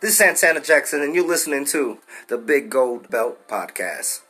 This is Santana Jackson, and you're listening to the Big Gold Belt Podcast.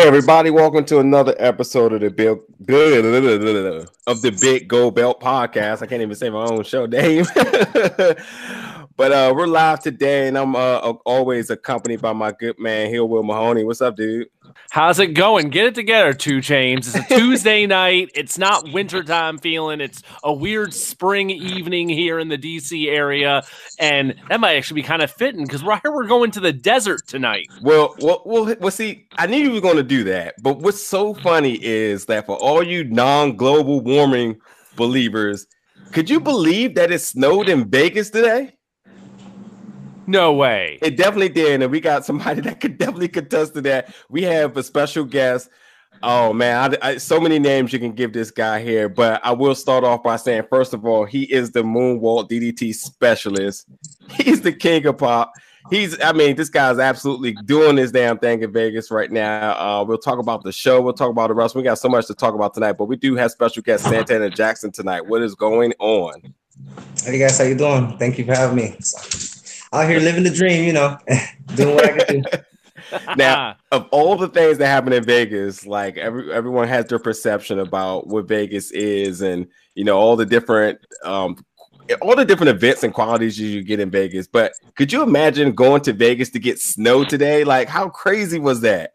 Hey everybody, welcome to another episode of the Big of the Big Gold Belt Podcast. I can't even say my own show name. but uh we're live today, and I'm uh always accompanied by my good man Hill Will Mahoney. What's up, dude? How's it going? Get it together, two chains. It's a Tuesday night. It's not wintertime feeling. It's a weird spring evening here in the DC area. And that might actually be kind of fitting because right here we're going to the desert tonight. Well, well, well, well, see, I knew you were going to do that, but what's so funny is that for all you non-global warming believers, could you believe that it snowed in Vegas today? No way. It definitely did, and we got somebody that could definitely contest to that. We have a special guest. Oh man, I, I, so many names you can give this guy here, but I will start off by saying, first of all, he is the moonwalk DDT specialist. He's the king of pop. He's, I mean, this guy's absolutely doing this damn thing in Vegas right now. Uh, we'll talk about the show. We'll talk about the rest. We got so much to talk about tonight, but we do have special guest Santana Jackson tonight. What is going on? Hey guys, how you doing? Thank you for having me. Out here living the dream, you know, doing what I can do. now of all the things that happen in Vegas, like every everyone has their perception about what Vegas is, and you know all the different um all the different events and qualities you get in Vegas. But could you imagine going to Vegas to get snow today? Like how crazy was that?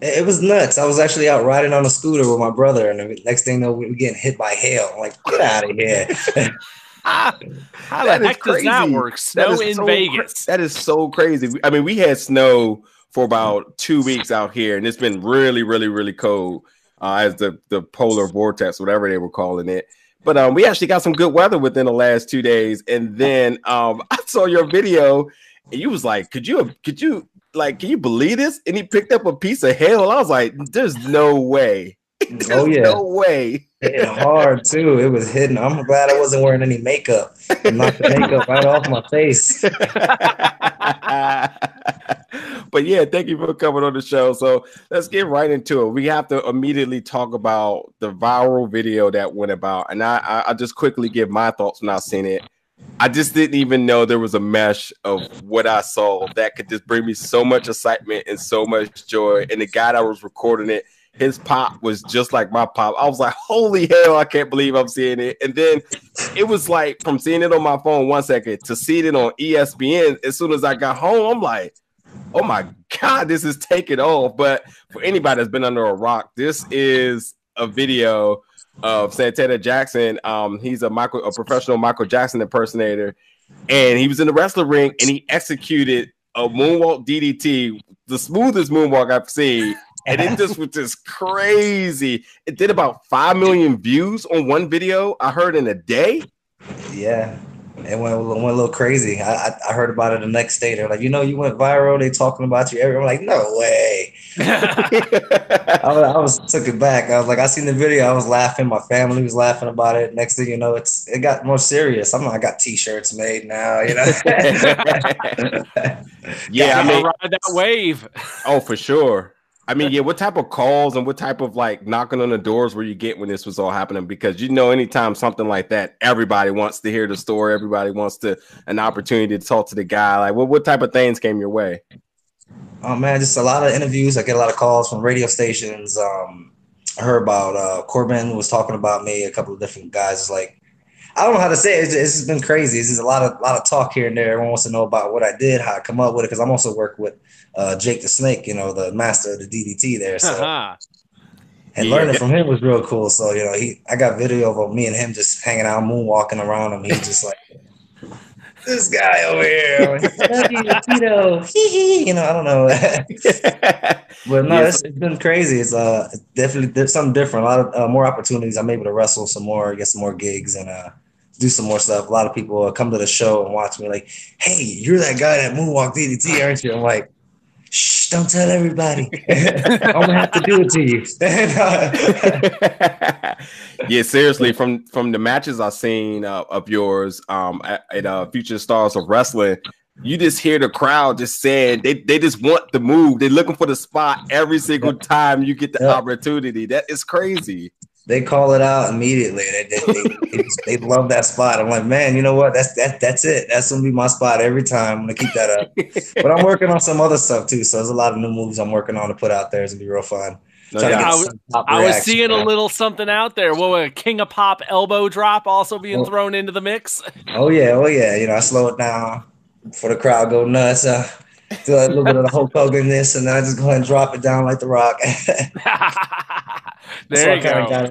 It it was nuts. I was actually out riding on a scooter with my brother, and the next thing you know, we were getting hit by hail. I'm like, get out of here. How That the heck does that work? Snow is in so Vegas. cra- that is so crazy. I mean, we had snow for about two weeks out here, and it's been really, really, really cold uh, as the the polar vortex, whatever they were calling it. But um, we actually got some good weather within the last two days, and then um, I saw your video, and you was like, "Could you, could you, like, can you believe this?" And he picked up a piece of hail. and I was like, "There's no way." Mm, There's Oh, yeah. no way. Hitting hard too. It was hitting. I'm glad I wasn't wearing any makeup. It knocked the makeup right off my face. but yeah, thank you for coming on the show. So let's get right into it. We have to immediately talk about the viral video that went about, and I I, I just quickly give my thoughts when I seen it. I just didn't even know there was a mesh of what I saw that could just bring me so much excitement and so much joy. And the guy that was recording it, his pop was just like my pop. I was like, holy hell, I can't believe I'm seeing it. And then it was like from seeing it on my phone one second to seeing it on ESPN as soon as I got home, I'm like, oh my God, this is taking off. But for anybody that's been under a rock, this is a video of Santana Jackson. Um, he's a Michael, a professional Michael Jackson impersonator, and he was in the wrestling ring and he executed a moonwalk DDT, the smoothest moonwalk I've seen. And it just was just crazy. It did about five million views on one video. I heard in a day. Yeah, it went, went a little crazy. I, I I heard about it the next day. They're like, you know, you went viral. They talking about you. everywhere. I'm like, no way. I was, I was took it back. I was like, I seen the video. I was laughing. My family was laughing about it. Next thing you know, it's it got more serious. I'm I got T-shirts made now. You know. yeah, I Gotta mean, ride that wave. oh for sure. I mean, yeah, what type of calls and what type of like knocking on the doors were you getting when this was all happening? Because you know, anytime something like that, everybody wants to hear the story. Everybody wants to an opportunity to talk to the guy. Like, what what type of things came your way? Oh man, just a lot of interviews. I get a lot of calls from radio stations. Um, I heard about uh, Corbin was talking about me. A couple of different guys. Like I don't know how to say it. It's, it's just been crazy. It's just a lot of lot of talk here and there. Everyone wants to know about what I did, how I come up with it, because I'm also working with uh, Jake the Snake, you know, the master of the DDT there. So Uh-huh. and Yeah. learning from him was real cool. So you know, he I got video of me and him just hanging out, moonwalking around him. He's just like this guy over here. Like, you, Tito. Hee hee. You know, I don't know. but no, Yes. it's, it's been crazy. It's uh definitely there's something different. A lot of uh, more opportunities. I'm able to wrestle some more, get some more gigs, and uh do some more stuff. A lot of people uh, come to the show and watch me like, hey, you're that guy that moonwalk DDT, aren't you? I'm like, shh, don't tell everybody. I'm gonna have to do it to you. yeah, seriously, from from the matches I've seen uh, of yours um, at, at uh, Future Stars of Wrestling, you just hear the crowd just saying they, they just want the move. They're looking for the spot every single time you get the Yeah. opportunity. That is crazy. They call it out immediately. They they, they, they, they love that spot. I'm like, man, you know what? That's that that's it. That's gonna be my spot every time. I'm gonna keep that up. but I'm working on some other stuff too. So there's a lot of new moves I'm working on to put out there. It's gonna be real fun. No, yeah, I was- I was reaction. seeing a little something out there. What a King of Pop elbow drop also being Oh. thrown into the mix. Oh yeah, oh yeah. You know, I slow it down for the crowd go nuts. Uh, do a little bit of the Hulk Hogan this, and then I just go ahead and drop it down like the Rock. there So you kinda go. Got,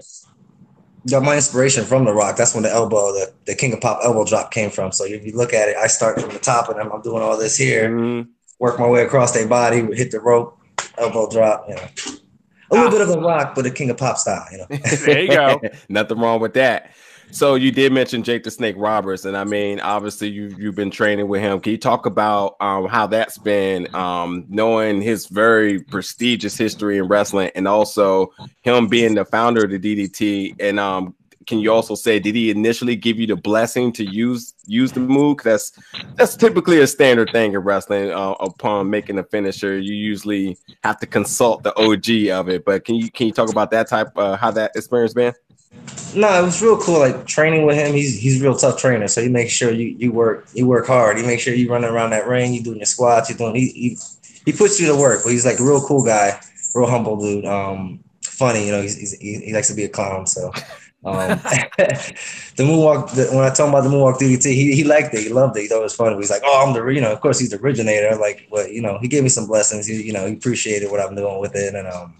got my inspiration from the Rock. That's when the elbow, the, the King of Pop elbow drop came from. So if you look at it, I start from the top, and I'm, I'm doing all this here. Mhm. work my way across their body, hit the rope, elbow drop, you know. A little bit of a rock, but a king of pop style, you know. There you go. Nothing wrong with that. So you did mention Jake the Snake Roberts, and I mean, obviously you you've been training with him. Can you talk about um, how that's been, um, knowing his very prestigious history in wrestling, and also him being the founder of the DDT? And um, can you also say, did he initially give you the blessing to use use the move? that's that's typically a standard thing in wrestling. Uh, upon making a finisher, you usually have to consult the OG of it. But can you can you talk about that type, uh, how that experience been? No, it was real cool. Like training with him, he's he's a real tough trainer. So he makes sure you you work you work hard. He makes sure you running around that ring, you doing your squats, you doing he he, he puts you to work. But he's like a real cool guy, real humble dude. Um, funny, you know. He's, he's he, likes to be a clown. So. Um, the moonwalk. The, when I told him about the moonwalk DDT, he, he liked it. He loved it. He thought it was funny. He's like, "Oh, I'm the you know, of course he's the originator." Like, well, you know, he gave me some blessings. He, you know, he appreciated what I'm doing with it, and um,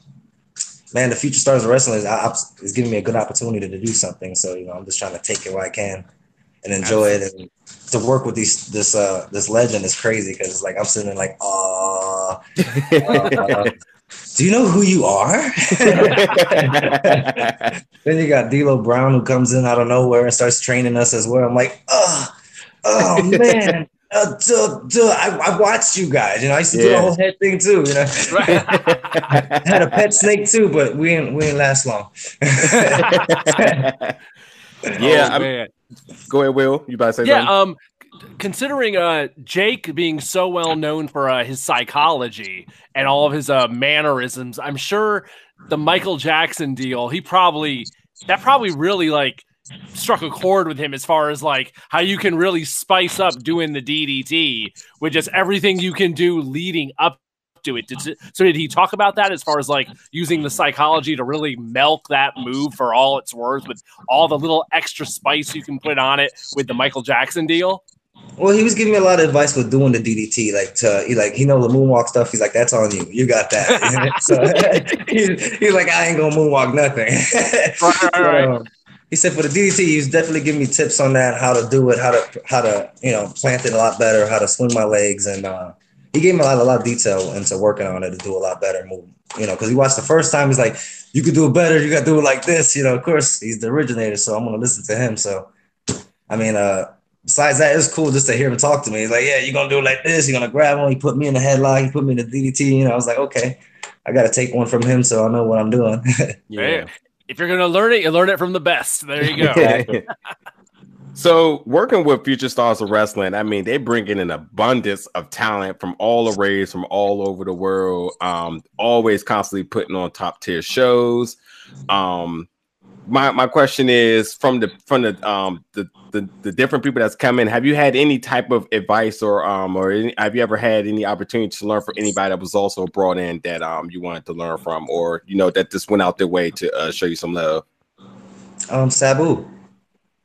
man, the future stars of wrestling is, I- is giving me a good opportunity to do something. So you know, I'm just trying to take it where I can and enjoy it. And to work with these this uh this legend is crazy because it's like I'm sitting there like, uh, uh, do you know who you are? then you got D'Lo Brown who comes in out of nowhere and starts training us as well. I'm like, oh, oh man. Uh, duh, duh, I, I watched you guys. You know, I used to do the whole head thing too. You know, I had a pet snake too, but we didn't we didn't last long. yeah, Oh, I'm, man. go ahead, Will. You about to say yeah something? um considering uh jake being so well known for uh, his psychology and all of his uh mannerisms i'm sure the michael jackson deal he probably that probably really like struck a chord with him as far as like how you can really spice up doing the ddt with just everything you can do leading up to it. Did, so did he talk about that as far as like using the psychology to really milk that move for all it's worth with all the little extra spice you can put on it with the Michael Jackson deal? Well, he was giving me a lot of advice with doing the DDT. Like, to, he like he know the moonwalk stuff. He's like, that's on you. You got that. so he, he's like, I ain't gonna moonwalk nothing. right, right. um, he said for the DDT, he was definitely giving me tips on that, how to do it, how to how to you know plant it a lot better, how to swing my legs, and uh, he gave me a lot, a lot of detail into working on it to do a lot better move. You know, because he watched the first time, he's like, you could do it better. You got to do it like this. You know, of course, he's the originator, so I'm gonna listen to him. So, I mean, uh, besides that, it's cool just to hear him talk to me. He's like, yeah, you're gonna do it like this. You're gonna grab him. He put me in the headlock. He put me in the DDT. You know, I was like, okay, I got to take one from him so I know what I'm doing. yeah. If you're gonna learn it, you learn it from the best. There you go. so working with future stars of wrestling, I mean, they bring in an abundance of talent from all arrays, from all over the world. Um, always constantly putting on top tier shows. Um, my my question is from the from the um the, the the different people that's come in. Have you had any type of advice or um or any, have you ever had any opportunity to learn from anybody that was also brought in that um you wanted to learn from or you know that just went out their way to uh, show you some love? um, Sabu.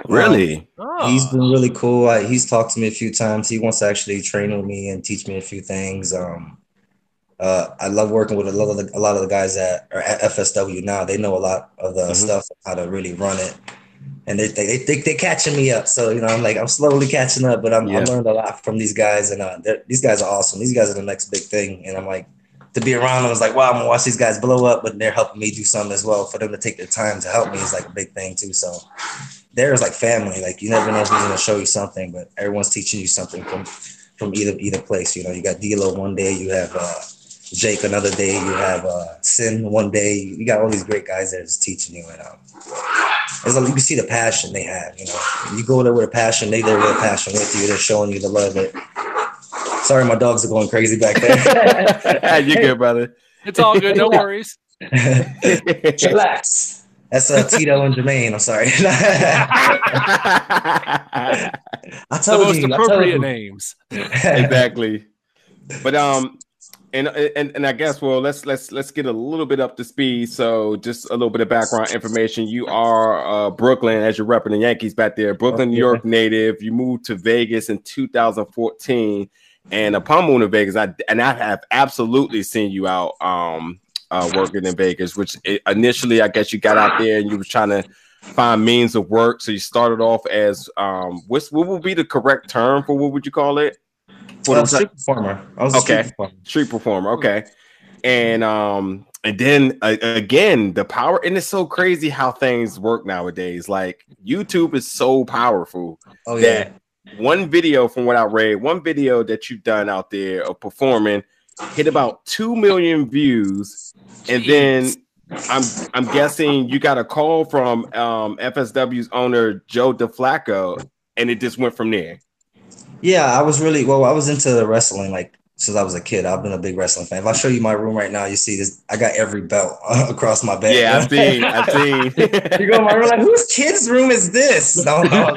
Really? Oh. He's been really cool. I, he's talked to me a few times. He wants to actually train with me and teach me a few things. Um, uh, I love working with a lot of the, a lot of the guys that are at FSW now. They know a lot of the Mhm. stuff, how to really run it. And they they they think they're catching me up. So you know, I'm like I'm slowly catching up, but I'm I learned a lot from these guys, and uh, these guys are awesome. These guys are the next big thing, and I'm like to be around them is like wow, I'm gonna watch these guys blow up, but they're helping me do something as well. For them to take their time to help me is like a big thing too. So there's like family. Like you never know who's gonna show you something, but everyone's teaching you something from from either either place. You know, you got D'Lo one day, you have uh, Jake another day, you have uh, Sin one day. You got all these great guys there just teaching you, and um, it's like you can see the passion they have. You know, you go there with a passion, they there with a passion with you. They're showing you the love. It. sorry, my dogs are going crazy back there. you good, brother. It's all good. No worries. Relax. That's uh, Tito and Jermaine. I'm sorry. I The told most you. I told appropriate you. names. exactly. But um, and and and I guess well, let's let's let's get a little bit up to speed. So just a little bit of background information. You are uh Brooklyn as you're repping the Yankees back there. Brooklyn, New York native. You moved to Vegas in 2014, and upon moving to Vegas, I and I have absolutely seen you out um uh working in Vegas. Which initially, I guess you got out there and you were trying to find means of work. So you started off as um, what's what would be the correct term for what would you call it? Well, the street performer. I was a Okay. street performer. street performer. Okay, and um, and then uh, again, the power, and it's so crazy how things work nowadays. Like YouTube is so powerful Oh yeah. that one video, from what I read, one video that you've done out there of performing hit about two million views, and then I'm I'm guessing you got a call from um, FSW's owner Joe DeFlaco, and it just went from there. Yeah, I was really well. I was into the wrestling like since I was a kid. I've been a big wrestling fan. If I show you my room right now, you see this. I got every belt across my bed. Yeah, I've seen, I've seen. you go in my room like, whose kid's room is this? No, no.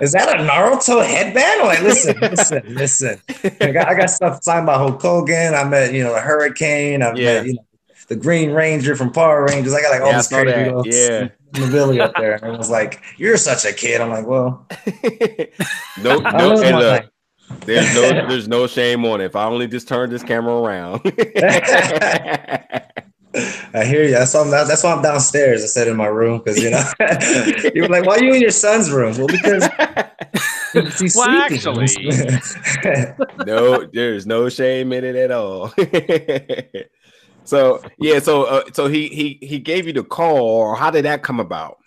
is that a Naruto headband? I'm like, listen, listen, listen. I got, I got stuff signed by Hulk Hogan. I met, you know, the Hurricane. I Yeah. met, you know, the Green Ranger from Power Rangers. I got like all Yeah, this crazy Yeah. Memorabilia up there. And it was like, you're such a kid. I'm like, well, no, no, love hey, look, there's no, there's no shame on it. If I only just turned this camera around. I hear you. That's why I'm that's why I'm downstairs instead in my room because you know you're like, why are you in your son's room? Well, because he's Well, sleeping. no, there's no shame in it at all. So yeah, so uh, so he he he gave you the call, or how did that come about?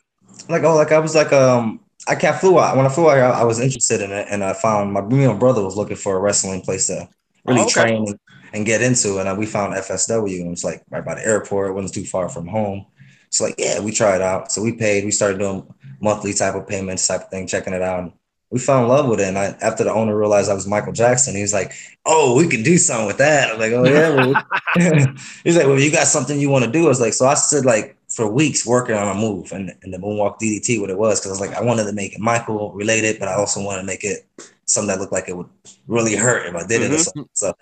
like oh, like I was like um. I can't flew out. When I flew out, here, I was interested in it, and I found my me and brother was looking for a wrestling place to really Oh, okay. train and, and get into, and uh, we found FSW, and it's like right by the airport. It wasn't too far from home. So like, yeah, we tried out. So we paid. We started doing monthly type of payments, type of thing, checking it out. And we fell in love with it. And I, after the owner realized I was Michael Jackson, he was like, "Oh, we can do something with that." I'm like, "Oh yeah." Well, He's like, "Well, you got something you want to do?" I was like, "So I stood like for weeks working on a move and, and the moonwalk DDT, what it was, because I was like, I wanted to make it Michael related, but I also wanted to make it something that looked like it would really hurt if I did it. Or Mhm. something. So,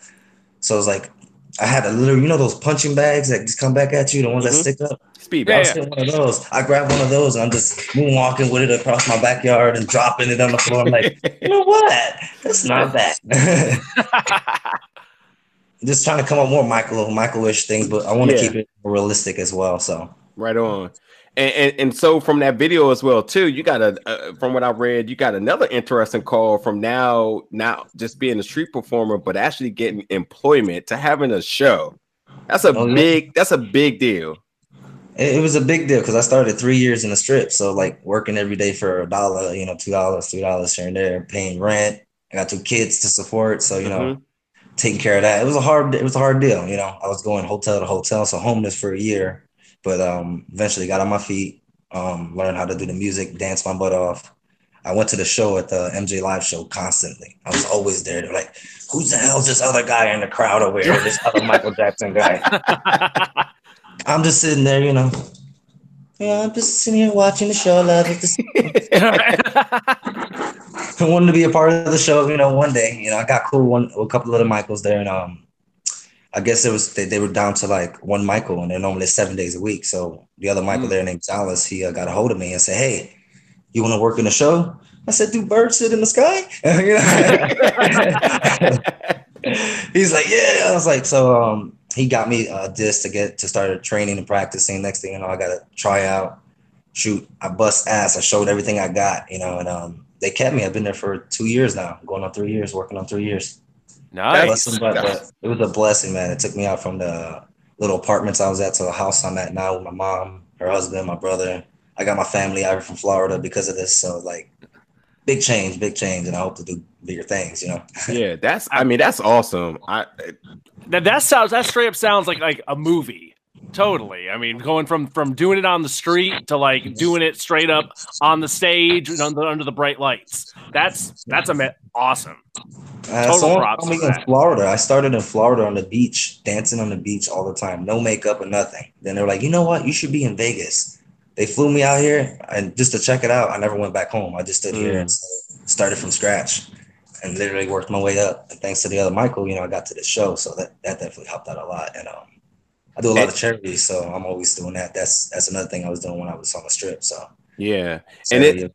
so it was like I had a little, you know, those punching bags that just come back at you, the ones Mhm. that stick up. Speed. Yeah, I was one of those. I grabbed one of those and I'm just moonwalking with it across my backyard and dropping it on the floor. I'm like, you know what? That's not bad. just trying to come up more Michael Michael-ish things, but I want to Yeah. keep it realistic as well. So Right on. And, and and so from that video as well too, you got a uh, from what I read, you got another interesting call from now now just being a street performer, but actually getting employment to having a show. That's a Oh, big that's a big deal. it, it was a big deal because I started three years in the strip. So like working every day for a dollar, you know, two dollars, three dollars here and there, paying rent. I got two kids to support, so you know, Mhm. taking care of that. It was a hard it was a hard deal, you know. I was going hotel to hotel, so homeless for a year, but um eventually got on my feet, um, learned how to do the music, dance my butt off. I went to the show at the MJ Live show constantly. I was always there. They're like, who's the hell's this other guy in the crowd over here? This other Michael Jackson guy. I'm just sitting there, you know. Yeah, I'm just sitting here watching the show. Love it. I wanted to be a part of the show, you know, one day. You know, I got cool one a couple of the Michaels there, and um, I guess it was they, they were down to like one Michael, and they're normally seven days a week. So the other Michael Mm. there named Dallas, he uh, got a hold of me and said, "Hey, you want to work in the show?" I said, "Do birds sit in the sky?" He's like, "Yeah." I was like, so um, he got me a disc to get to start training and practicing. Next thing you know, I got a tryout. shoot, I bust ass. I showed everything I got, you know, and um, they kept me. I've been there for two years now, going on three years, working on three years. Nice. Blessing, but, but it was a blessing, man. It took me out from the little apartments I was at to the house I'm at now with my mom, her husband, my brother. I got my family out here from Florida because of this. So like big change, big change, and I hope to do bigger things, you know. Yeah, that's. I mean, that's awesome. I That that sounds that straight up sounds like like a movie. Totally. I mean, going from from doing it on the street to like doing it straight up on the stage and under, under the bright lights. That's that's ama- awesome. Uh, Total props me in that. Florida. I started in Florida on the beach, dancing on the beach all the time, no makeup or nothing. Then they're like, you know what? You should be in Vegas. They flew me out here, and just to check it out, I never went back home. I just stood here and started from scratch, and literally worked my way up. And thanks to the other Michael, you know, I got to the show, so that that definitely helped out a lot. And um, I do a lot of charities, so I'm always doing that. That's that's another thing I was doing when I was on the strip. So, yeah, so, and it yeah.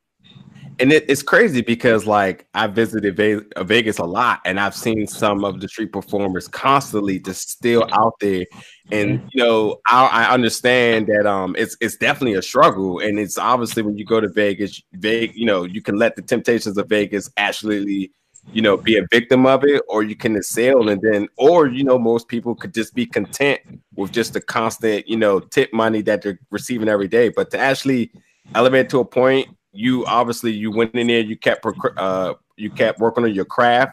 and it, it's crazy because like I visited uh, Vegas a lot, and I've seen some of the street performers constantly just still out there. And you know, I, I understand that um, it's it's definitely a struggle, and it's obviously when you go to Vegas, Vegas, you know, you can let the temptations of Vegas actually, you know, be a victim of it, or you can excel, and then, or you know, most people could just be content with just the constant, you know, tip money that they're receiving every day. But to actually elevate to a point you obviously you went in there you kept uh you kept working on your craft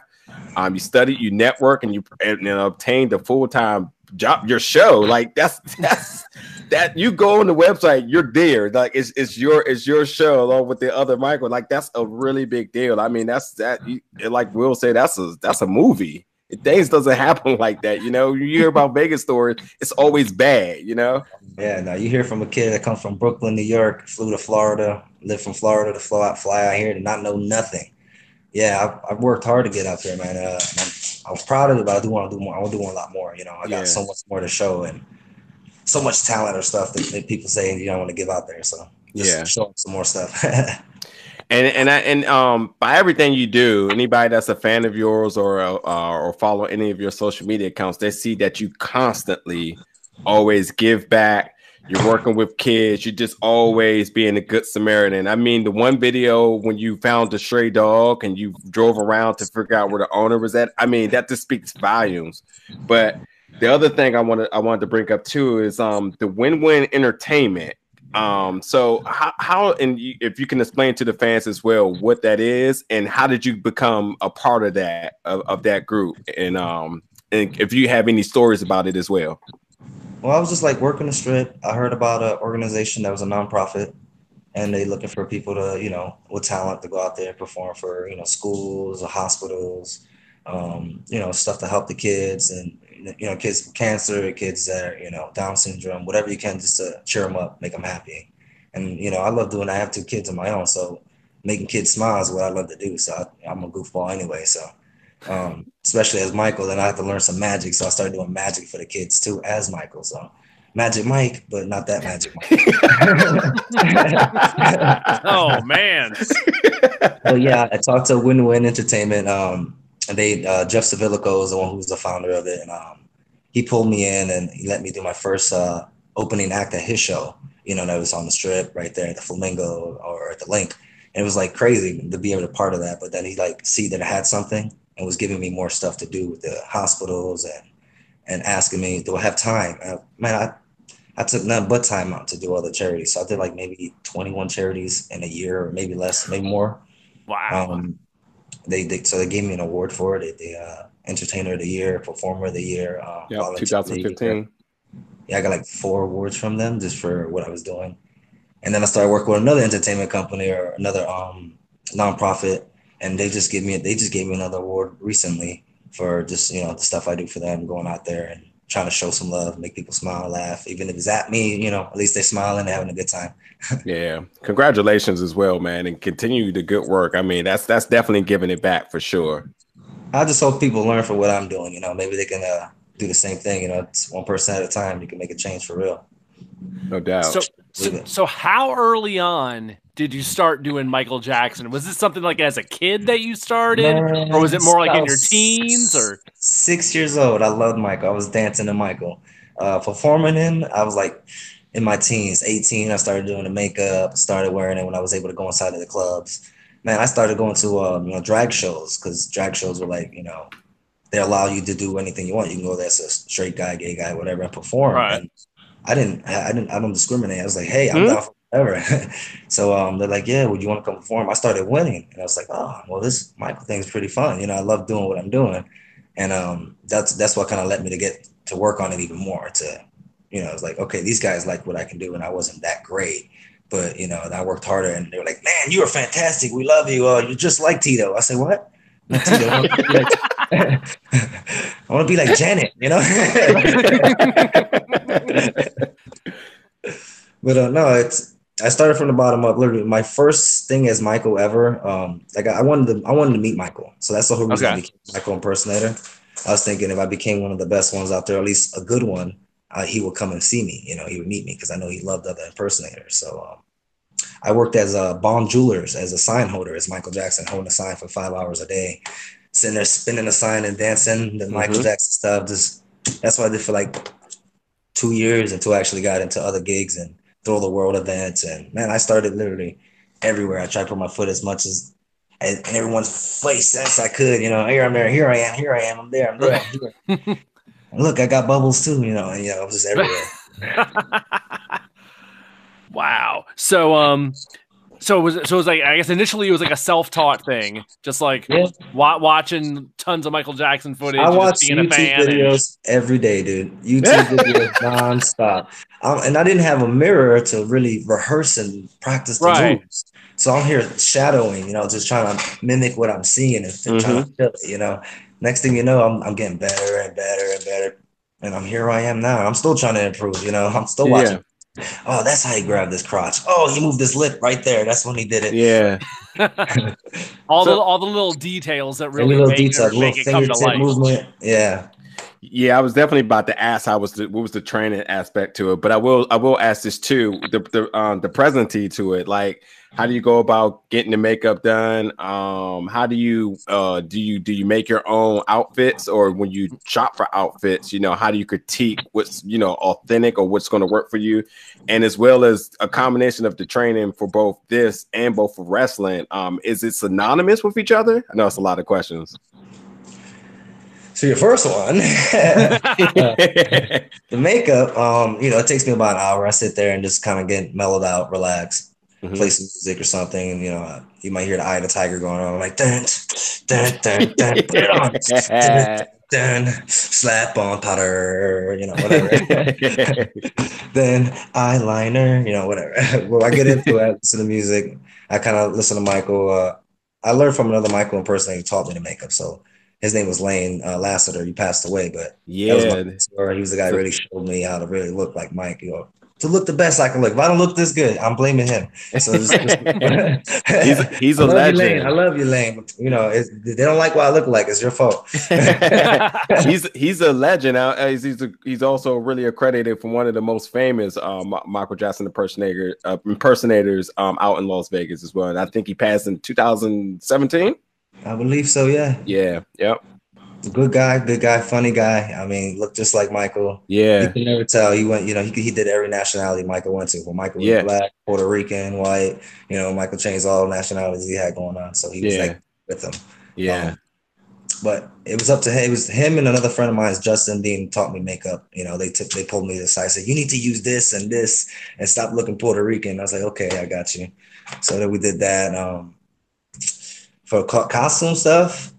um you studied you network and you and, and obtained a full-time job your show. Like that's that's that you go on the website you're there. Like it's it's your it's your show along with the other michael like that's a really big deal. I mean that's that you, like will say that's a that's a movie. Things doesn't happen like that you know you hear about vegas stories it's always bad you know? Yeah, now you hear from a kid that comes from Brooklyn, New York, flew to Florida, lived from Florida to fly out, fly out here to not know nothing. Yeah, I've, I've worked hard to get out there, man. Uh, I was proud of it, but I do want to do more. I want to do a lot more. You know, I got Yeah. so much more to show and so much talent or stuff that, that people say you don't want to give out there. So just Yeah. show some more stuff. And and I, and um by everything you do, anybody that's a fan of yours or uh, or follow any of your social media accounts, they see that you constantly always give back. You're working with kids. You're just always being a good Samaritan. I mean, the one video when you found the stray dog and you drove around to figure out where the owner was at. I mean, that just speaks volumes. But the other thing I wanted I wanted to bring up too is um the win-win entertainment. Um, so how, how and you, if you can explain to the fans as well what that is and how did you become a part of that of, of that group and um and if you have any stories about it as well. Well, I was just like working the strip. I heard about an organization that was a nonprofit, and they looking for people to, you know, with talent to go out there and perform for, you know, schools or hospitals, um, you know, stuff to help the kids and you know, kids with cancer, kids that are, you know, Down syndrome, whatever you can just to cheer them up, make them happy. And you know, I love doing. I have two kids of my own, so making kids smile is what I love to do. So I, I'm a goofball anyway. So um, especially as Michael, then I have to learn some magic. So I started doing magic for the kids too as Michael. So Magic Mike, but not that Magic Mike. Oh man. but yeah, I talked to Win Win Entertainment. Um, and they uh, Jeff Civillico is the one who's the founder of it, and um, he pulled me in and he let me do my first uh, opening act at his show. You know, that was on the strip right there at the Flamingo or at the LINQ. And it was like crazy to be able to part of that. But then he like see that I had something and was giving me more stuff to do with the hospitals and and asking me, do I have time? Uh, man, I I took none but time out to do all the charities. So I did like maybe 21 charities in a year or maybe less, maybe more. Wow. Um, they, they so they gave me an award for it. They, they uh, entertainer of the year, performer of the year. Um, Yep, volunteer year. 2015. Yeah, I got like four awards from them just for what I was doing. And then I started working with another entertainment company or another um nonprofit, and they just gave me they just gave me another award recently for just you know the stuff I do for them, going out there and trying to show some love, make people smile, laugh, even if it's at me, you know, at least they're smiling, they're having a good time. Yeah. Congratulations as well, man. And continue the good work. I mean, that's that's definitely giving it back for sure. I just hope people learn from what I'm doing. You know, maybe they can uh, do the same thing. You know, it's one person at a time. You can make a change for real. No doubt. So, so, so how early on did you start doing Michael Jackson? Was this something like as a kid that you started, or was it more like in your teens? Or six years old? I loved Michael. I was dancing to Michael. Uh, performing him, I was like in my teens, 18, I started doing the makeup, started wearing it when I was able to go inside of the clubs. Man, I started going to um, you know drag shows because drag shows were like you know they allow you to do anything you want. You can go there as a straight guy, gay guy, whatever, and perform. Right. And I didn't, I didn't, I don't discriminate. I was like, hey, I'm Hmm? down for whatever. so um, they're like, yeah, would you want to come perform? I started winning, and I was like, oh, well, this Michael thing's pretty fun. You know, I love doing what I'm doing, and um, that's that's what kind of led me to get to work on it even more. To, you know, it's like, okay, these guys like what I can do, and I wasn't that great. But you know, I worked harder, and they were like, "Man, you are fantastic. We love you. Uh, you're just like Tito." I said, "What?" Tito. I want like, I want to be like Janet, you know. but uh, no, it's I started from the bottom up. Literally, my first thing as Michael ever. Um, like I I wanted to, I wanted to meet Michael, so that's the whole reason I became Michael impersonator. I was thinking if I became one of the best ones out there, at least a good one, uh, he would come and see me. You know, he would meet me because I know he loved other impersonators. So um, I worked as a Bond Jewelers as a sign holder, as Michael Jackson, holding a sign for five hours a day, sitting there spinning a sign and dancing the Michael Mhm. Jackson stuff. Just that's what I did for like two years until I actually got into other gigs and throw the world events. And man, I started literally everywhere. I tried to put my foot as much as in everyone's face as I could. You know, here I'm there, here I am, here I am, I'm there, I'm there. I'm here. And Look, I got bubbles too. You know, and you know, I was just everywhere. wow. So um so it was so it was like I guess initially it was like a self-taught thing, just like Yeah. wa- watching tons of Michael Jackson footage, I watch just being a YouTube fan. and- videos every day, dude. YouTube videos nonstop. Um, and I didn't have a mirror to really rehearse and practice the Right. moves. So I'm here shadowing, you know, just trying to mimic what I'm seeing and trying Mm-hmm. to feel it, you know. Next thing you know, I'm, I'm getting better and better and better. And I'm here I am now. I'm still trying to improve, you know. I'm still watching. Oh, that's how he grabbed this crotch. Oh, he moved his lip right there. That's when he did it. Yeah. all the all the little details that really little make, detail, it, little it come to life. movement. Yeah. Yeah, I was definitely about to ask how was the what was the training aspect to it, but I will I will ask this too the the um the presenty to it like how do you go about getting the makeup done? Um how do you uh do you do you make your own outfits? Or when you shop for outfits you know how do you critique what's you know authentic or what's going to work for you? And as well as a combination of the training for both this and both for wrestling um is it synonymous with each other? I know it's a lot of questions. So your first one. the makeup, um, you know, it takes me about an hour. I sit there and just kind of get mellowed out, relax, Mhm. play some music or something. And, you know, you might hear the Eye of the Tiger going on, like, dun, dun, dun, dun, put it on, dun, dun, slap on powder, you know, whatever. then eyeliner, you know, whatever. well, I get into it, listen to music. I kind of listen to Michael. Uh, I learned from another Michael impersonator who taught me the makeup. So his name was Lane uh, Lassiter. He passed away, but that was my yeah. He was the guy who really showed me how to really look like Mike. You know, to look the best I can look. If I don't look this good, I'm blaming him. So just, he's he's a you, Lane. legend I love you, Lane. You know, it's, they don't like what I look like. It's your fault. he's he's a legend. He's he's, a, he's also really accredited for one of the most famous um, Michael Jackson impersonator uh, impersonators um, out in Las Vegas as well. And I think he passed in 2017. I believe so. Yeah, Yeah. Yep. Good guy, good guy, funny guy. I mean, look just like Michael. Yeah, you can never tell. He went, you know, he he did every nationality Michael went to. Well, Michael was Yeah. black, Puerto Rican, white. You know, Michael changed all nationalities he had going on. So he was Yeah. like with them. Yeah. Um, but it was up to him. It was him and another friend of mine, Justin Dean, taught me makeup. You know, they took they pulled me aside, said you need to use this and this and stop looking Puerto Rican. I was like, okay, I got you. So then we did that. Um, for co- costume stuff,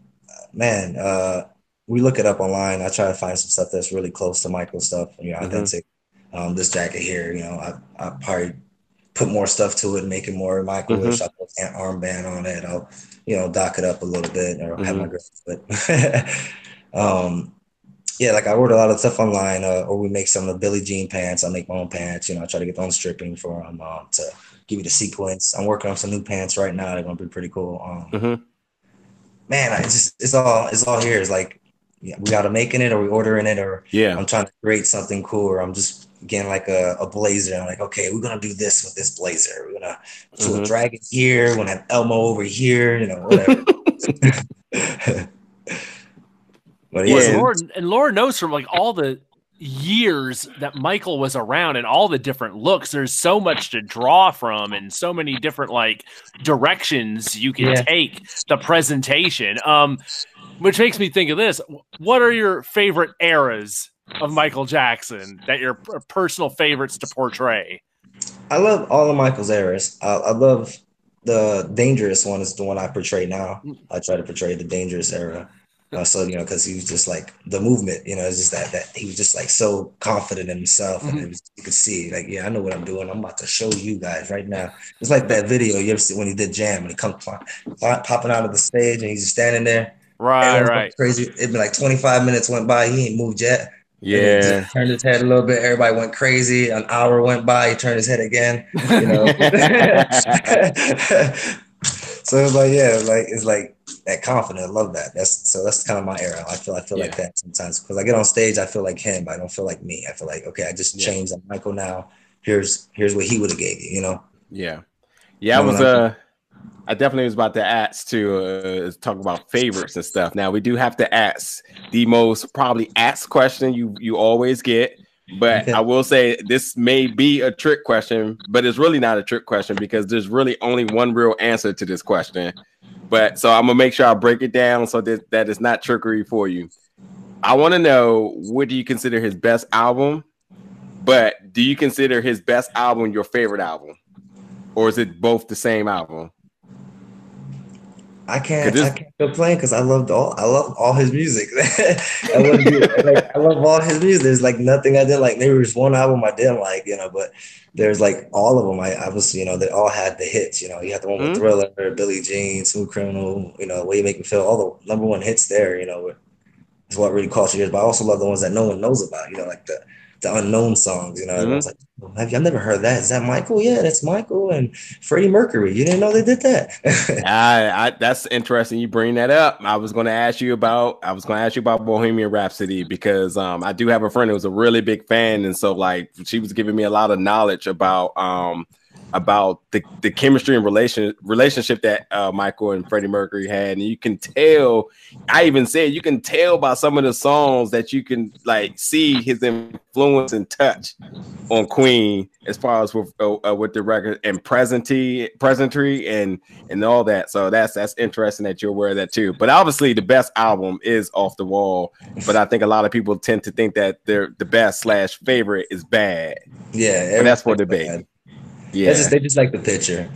man, uh, we look it up online. I try to find some stuff that's really close to Michael stuff, you know, Mhm. authentic. Um, this jacket here, you know, I I probably put more stuff to it, make it more Michael-ish. I'll put an armband on it. I'll you know, dock it up a little bit or have my but um, yeah, like I order a lot of stuff online, uh, or we make some of the Billie Jean pants. I make my own pants, you know, I try to get the own stripping for them um, to give you the sequence. I'm working on some new pants right now. They're gonna be pretty cool. Um, Mhm. Man, I just it's all it's all here. It's like yeah, we gotta making it or we ordering it or Yeah. I'm trying to create something cool or I'm just getting like a, a blazer. I'm like, okay, we're gonna do this with this blazer. We're gonna do a Mhm. dragon here, we're gonna have Elmo over here, you know, whatever. but Well, yeah, and Lord, and Lord knows from like all the years that Michael was around and all the different looks. There's so much to draw from and so many different like directions you can Yeah. take the presentation. Um, which makes me think of this. What are your favorite eras of Michael Jackson that your personal favorites to portray? I love all of Michael's eras. I, I love the dangerous one is the one I portray now. I try to portray the dangerous era. Uh, so you know, because he was just like the movement, you know, it's just that that he was just like so confident in himself, and it was, you could see like, yeah, I know what I'm doing. I'm about to show you guys right now. It's like that video you ever see when he did Jam and he comes pop, pop- popping out of the stage and he's just standing there. Right, right. Crazy. It'd be like 25 minutes went by. He ain't moved yet. And he Yeah. just turned his head a little bit. Everybody went crazy. An hour went by. He turned his head again. You know. so it's like yeah, like it's like that confident. I love that. That's so that's kind of my era. I feel I feel like that sometimes because I get on stage, I feel like him. But I don't feel like me. I feel like okay, I just Yeah. changed. I'm Michael now. Here's here's what he would have gave you. You know. Yeah. Yeah, I was uh I definitely was about to ask to uh, talk about favorites and stuff. Now we do have to ask the most probably asked question you you always get, but Okay. I will say this may be a trick question, but it's really not a trick question because there's really only one real answer to this question. But so I'm gonna make sure I break it down so that that is not trickery for you. I want to know what do you consider his best album, but do you consider his best album your favorite album? or is it both the same album? I can't. This- I can't complain because I loved all. I love all his music. I, love, like, I love all his music. There's like nothing I didn't like. There was one album I didn't like, you know, but there's like all of them. I, was, you know, they all had the hits. You know, you had the one with Mhm. Thriller, Billie Jean, Smooth Criminal. You know, Way You Make Me Feel. All the number one hits there. You know, is what really caught your ears. But I also love the ones that no one knows about. You know, like the the unknown songs. You know, everyone's like, "Oh, have you? I've never heard that. Is that Michael? Yeah, that's Michael and Freddie Mercury. You didn't know they did that. I, I that's interesting. You bring that up. I was going to ask you about. I was going to ask you about Bohemian Rhapsody because um I do have a friend who's a really big fan, and so like she was giving me a lot of knowledge about um about the, the chemistry and relation relationship that uh, Michael and Freddie Mercury had, and you can tell. I even said you can tell by some of the songs that you can like see his influence and touch on Queen as far as with uh, uh, with the record and presenty presentry and and all that. So that's that's interesting that you're aware of that too. But obviously, the best album is Off the Wall. But I think a lot of people tend to think that they're the best slash favorite is bad. yeah, But that's for debate. bad. Yeah, They just they just like the picture.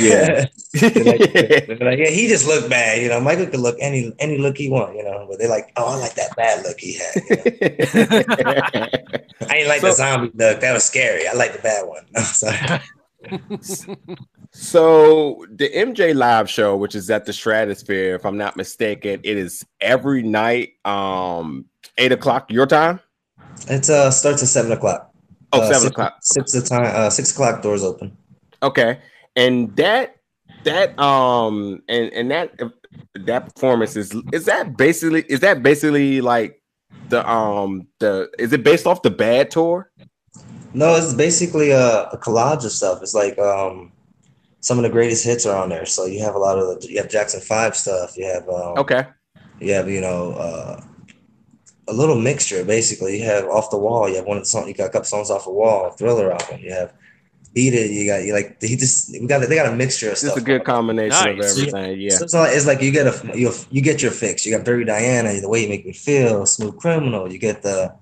Yeah. They're like, they're like, yeah, he just looked bad. You know, Michael could look any any look he want. You know, but they're like, oh, I like that bad look he had. you know? I ain't like the zombie look. That was scary. I like the bad one. No, sorry. so the MJ live show, which is at the Stratosphere, if I'm not mistaken, it is every night, um, eight o'clock your time. It uh, starts at seven o'clock. Oh, Uh, seven six- o'clock. Six the time. Uh, six o'clock doors open. Okay, and that that um and and that that performance is is that basically is that basically like the um the is it based off the bad tour? No, it's basically a, a collage of stuff. It's like um, some of the greatest hits are on there. So you have a lot of the you have Jackson Five stuff. You have um, Okay, you have you know uh, a little mixture basically you have off the wall you have one of the songs you got a couple songs off the wall thriller album you have beat it you got you like he just we got they got a mixture of it's stuff a good combination of everything. Yeah, so it's, like, it's like you get a you you get your fix you got Dirty Diana the way you make me feel smooth criminal you get the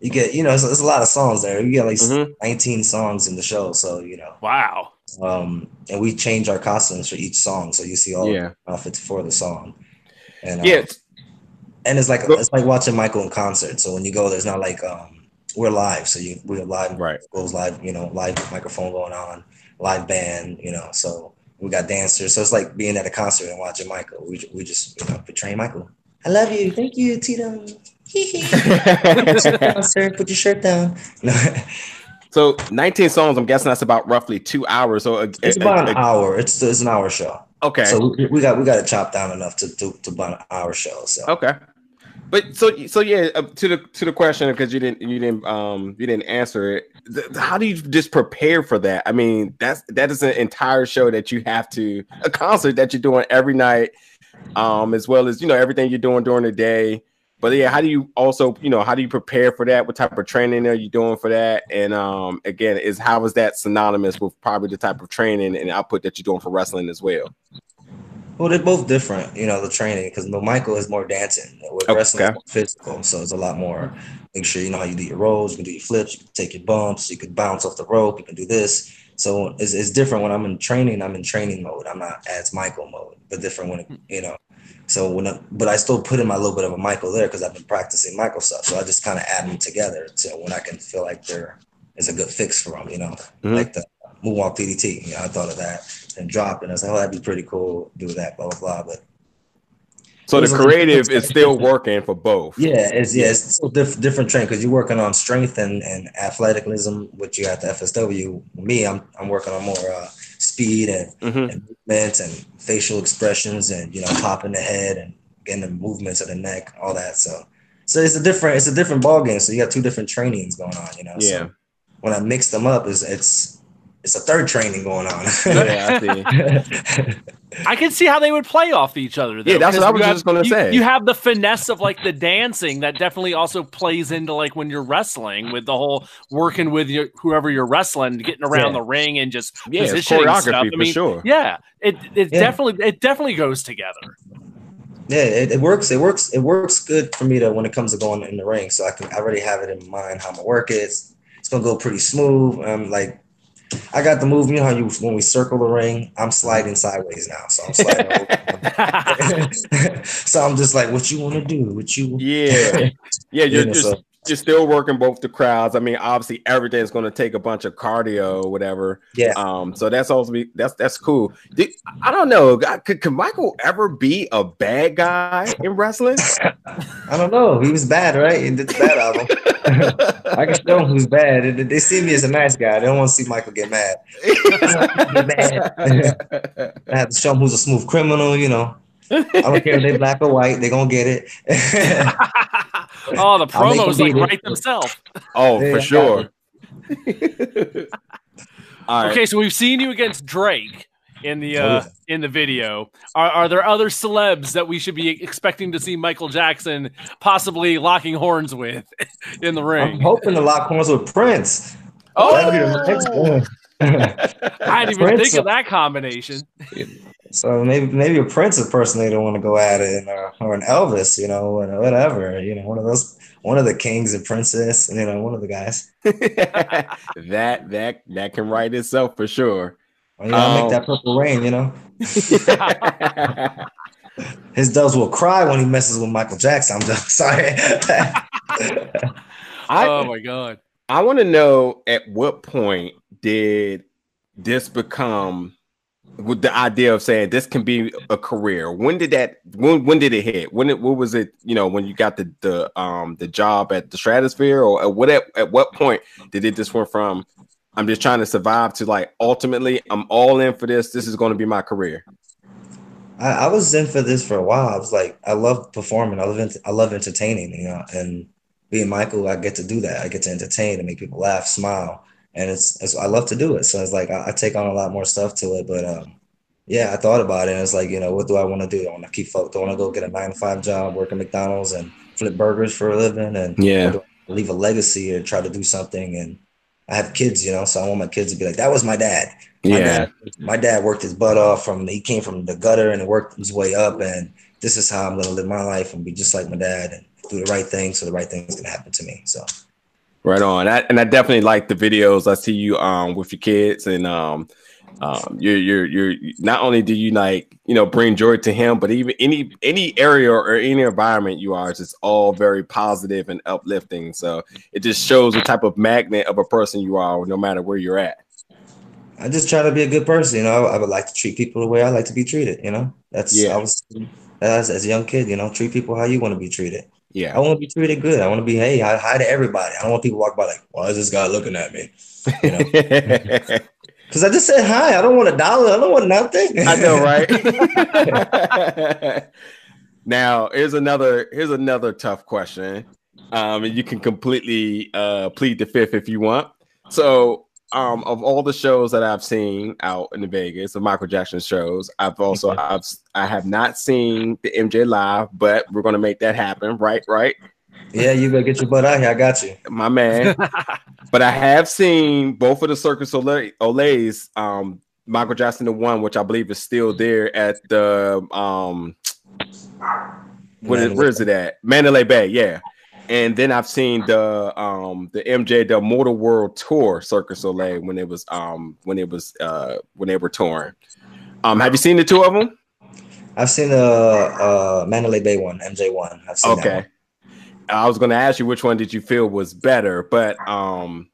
you get you know there's, there's a lot of songs there you get like Mhm. 19 songs in the show so you know wow. um and we change our costumes for each song so you see all yeah, the outfits for the song and um, yeah. And it's like Go- it's like watching Michael in concert. So when you go, there's not like um we're live, so you we're live Right. goes live, you know, live microphone going on, live band, you know. So we got dancers. So it's like being at a concert and watching Michael. We we just you know portraying Michael. I love you. Thank you, Tito. Hee hee. Put your shirt down, sir. Put your shirt down. so 19 songs. I'm guessing that's about roughly two hours. So uh, it's uh, about an uh, hour. It's it's an hour show. okay, So we, we got we got to chop down enough to to, to about an hour show. So Okay. But so so yeah, uh, to the to the question because you didn't you didn't um you didn't answer it. How do you just prepare for that? I mean, that's that is an entire show that you have to a concert that you're doing every night, um as well as you know everything you're doing during the day. but yeah, how do you also, you know, how do you prepare for that? What type of training are you doing for that? And um, again, is how is that synonymous with probably the type of training and output that you're doing for wrestling as well? Well, they're both different, you know, the training because Michael is more dancing, with Okay. wrestling physical, so it's a lot more. Make sure you know how you do your rolls, you can do your flips, you can take your bumps, you can bounce off the rope, you can do this. So it's, it's different when I'm in training. I'm in training mode. I'm not as Michael mode, but different when it, you know. So when, I, but I still put in my little bit of a Michael there because I've been practicing Michael stuff. So I just kind of add them together to when I can feel like there is a good fix for them, you know, Mhm. like the moonwalk DDT. You know, I thought of that and dropped it. I was like, oh, that'd be pretty cool. Do that, blah blah blah. But So the Those are the- creative is still working for both. yeah, it's yeah, it's still diff- different training because you're working on strength and, and athleticism, which you at the FSW. Me, I'm I'm working on more uh, speed and, Mhm. and movements and facial expressions and you know popping the head and getting the movements of the neck, all that. So so it's a different it's a different ball game. So you got two different trainings going on. You know. Yeah. So when I mix them up, is it's it's a third training going on. Yeah, I see. I can see how they would play off each other. Though, Yeah, that's what I was you just gonna say. You have the finesse of like the dancing that definitely also plays into like when you're wrestling with the whole working with your whoever you're wrestling, getting around Yeah. the ring and just Yeah, it's positioning choreography stuff. I for sure. Yeah, it it Yeah. definitely it definitely goes together. Yeah, it, it works. It works. It works good for me to when it comes to going in the ring. So I can I already have it in mind how I'm gonna work it. It's, it's gonna go pretty smooth. I'm like I got the move. You know how you when we circle the ring, I'm sliding sideways now. So I'm sliding. so I'm just like, what you want to do? What you? Yeah, yeah, you're You know, just so- you're still working both the crowds. I mean, obviously everything's going to take a bunch of cardio or whatever. Yeah. Um. So that's also be that's that's cool. Did- I don't know. Could, could Michael ever be a bad guy in wrestling? I don't know. He was bad, right? He did the bad album. I can show him who's bad. They, they see me as a nice guy. They don't want to see Michael get mad. I have to show him who's a smooth criminal. You know, I don't care if they're black or white. they're gonna get it. oh, the promos them like beat it. write themselves. oh, Yeah, for sure. All right. Okay, so we've seen you against Drake in the Oh, uh, yeah. in the video. Are, are there other celebs that we should be expecting to see Michael Jackson possibly locking horns with in the ring? I'm hoping to lock horns with Prince. Oh, That'd be the next one. I didn't even Prince, think of that combination. So maybe maybe a Prince impersonator want to go at it, or, uh, or an Elvis, you know, or whatever, you know, one of those, one of the kings and princess, you know, one of the guys. that that that can write itself for sure. Well, you know, Oh. make that um, purple rain, you know. His doves will cry when he messes with Michael Jackson. I'm just sorry. I oh my god. I want to know at what point did this become with the idea of saying this can be a career? When did that when when did it hit? When it what was it, you know, when you got the the um the job at the stratosphere or at what at, at what point did it just went from I'm just trying to survive to like ultimately I'm all in for this. This is going to be my career. I, I was in for this for a while. I was like, I love performing. I love ent- I love entertaining, you know. And being Michael, I get to do that. I get to entertain and make people laugh, smile, and it's, it's I love to do it. So it's like I, I take on a lot more stuff to it. But um, yeah, I thought about it. and It's like you know, what do I want to do? I want to keep. I want to go get a nine to five job, work at McDonald's, and flip burgers for a living, and Yeah. leave a legacy or try to do something? And I have kids, you know, so I want my kids to be like, that was my dad. My Yeah. dad, my dad worked his butt off from he came from the gutter and worked his way up and this is how I'm gonna live my life and be just like my dad and do the right thing so the right thing's gonna happen to me. So Right on. I, and I definitely like the videos. I see you um with your kids and um um you're you're you're not only do you like you know bring joy to him, but even any any area or any environment you are, it's just all very positive and uplifting. So it just shows the type of magnet of a person you are, no matter where you're at. I just try to be a good person, you know. I would like to treat people the way I like to be treated, you know. That's Yeah. I was as, as a young kid, you know, treat people how you want to be treated. I want to be treated good. I want to be hey, hi, hi to everybody. I don't want people walk by like, why is this guy looking at me? You know, because I just said hi. I don't want a dollar. I don't want nothing. I know, right? now, here's another here's another tough question. Um, and you can completely uh plead the fifth if you want. So um, of all the shows that I've seen out in Vegas, the Michael Jackson shows, I've also I've I have not seen the MJ live, but we're gonna make that happen, right? Right, Yeah, you better get your butt out here. I got you. my man. but I have seen both of the Circus Olay, Olays, um, Michael Jackson the one, which I believe is still there at the um, what is, where is it at? Mandalay Bay, yeah. And then I've seen the um the MJ the Immortal World Tour Cirque du Soleil when it was um when it was uh when they were touring. Um, have you seen the two of them? I've seen the uh, Mandalay Bay one, MJ one. I've seen that Okay. I was going to ask you which one did you feel was better, but um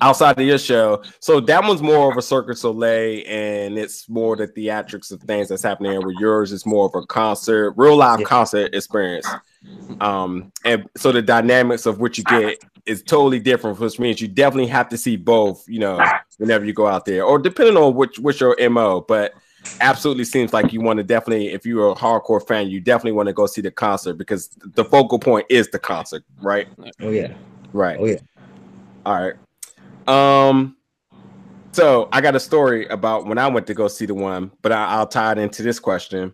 outside of your show, so that one's more of a Cirque du Soleil and it's more the theatrics of things that's happening. Where yours is more of a concert, real live Yeah. concert experience. Um, and so the dynamics of what you get is totally different, which means you definitely have to see both, you know, whenever you go out there, or depending on which which your mo. But absolutely seems like you want to definitely, if you're a hardcore fan, you definitely want to go see the concert because the focal point is the concert, right? Oh yeah. Right. Oh yeah. All right. Um. So I got a story about when I went to go see the one, but I, I'll tie it into this question.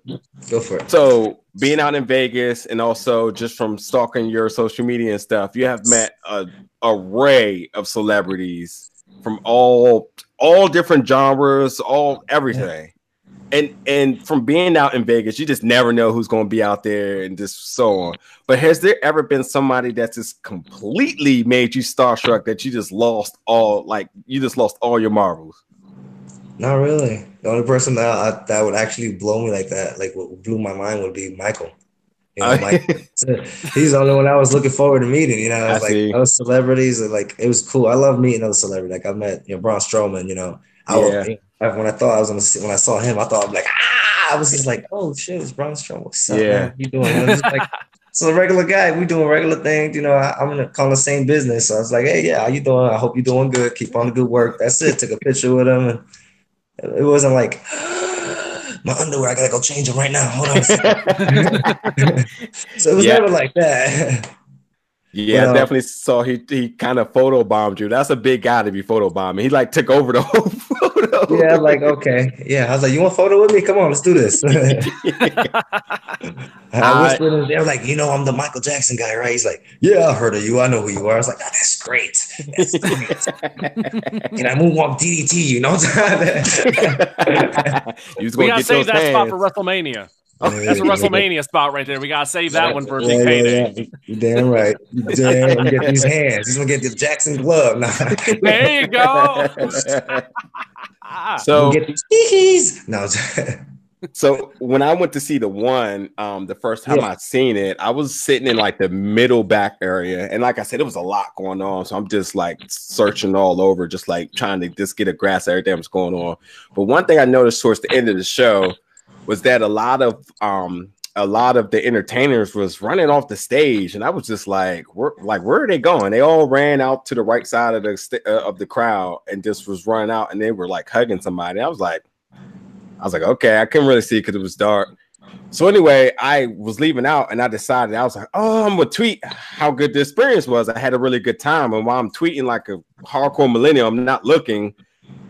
Go for it. So being out in Vegas and also just from stalking your social media and stuff, you have met a array of celebrities from all all different genres, all everything. And and from being out in Vegas, you just never know who's going to be out there and just so on. But has there ever been somebody that's just completely made you starstruck that you just lost all like you just lost all your marbles? Not really. The only person that I, that would actually blow me like that, like what blew my mind, would be Michael. You know, Mike, he's the only one I was looking forward to meeting. You know, I like see. those celebrities, like it was cool. I love meeting other celebrities. Like I met, you know, Braun Strowman. You know, I was, when I thought I was gonna see, when I saw him, I thought I'm like, ah, I was just like, oh shit, it's Braun Strowman. What's up, Yeah. man? You doing? And I'm just like, so a regular guy, we doing regular things. You know, I, I'm gonna call the same business. So I was like, hey, yeah, how you doing? I hope you're doing good. Keep on the good work. That's it. Took a picture with him, and it wasn't like. My underwear, I gotta go change them right now. Hold on. a so it was Yeah. never like that. Yeah, I Well- uh, definitely saw he he kind of photo bombed you. That's a big guy to be photo bombing. He like took over the whole photo. yeah, like okay, yeah. I was like, "You want a photo with me? Come on, let's do this." I I- whispered, and they were like, "You know, I'm the Michael Jackson guy, right? He's like, "Yeah, I heard of you. I know who you are." I was like, oh, "That's great. That's great." and I moonwalk DDT. You know, you was We gonna gotta get save those that spot for WrestleMania. That's a WrestleMania spot right there. We gotta save that one for Yeah, Big yeah, Payday. yeah. You damn right. You damn get these hands. He's gonna get the Jackson glove. Nah. There you go. So get these hee-hees. No. so when I went to see the one, um, the first time Yeah. I seen it, I was sitting in like the middle back area, and like I said, it was a lot going on. So I'm just like searching all over, just like trying to just get a grasp of everything that's going on. But one thing I noticed towards the end of the show was that a lot of um a lot of the entertainers was running off the stage, and I was just like, "Where, like, where are they going?" They all ran out to the right side of the st- uh, of the crowd and just was running out, and they were like hugging somebody. I was like, I was like, okay, I couldn't really see because it was dark. So anyway, I was leaving out, and I decided I was like, oh, I'm gonna tweet how good the experience was. I had a really good time, and while I'm tweeting like a hardcore millennial, I'm not looking,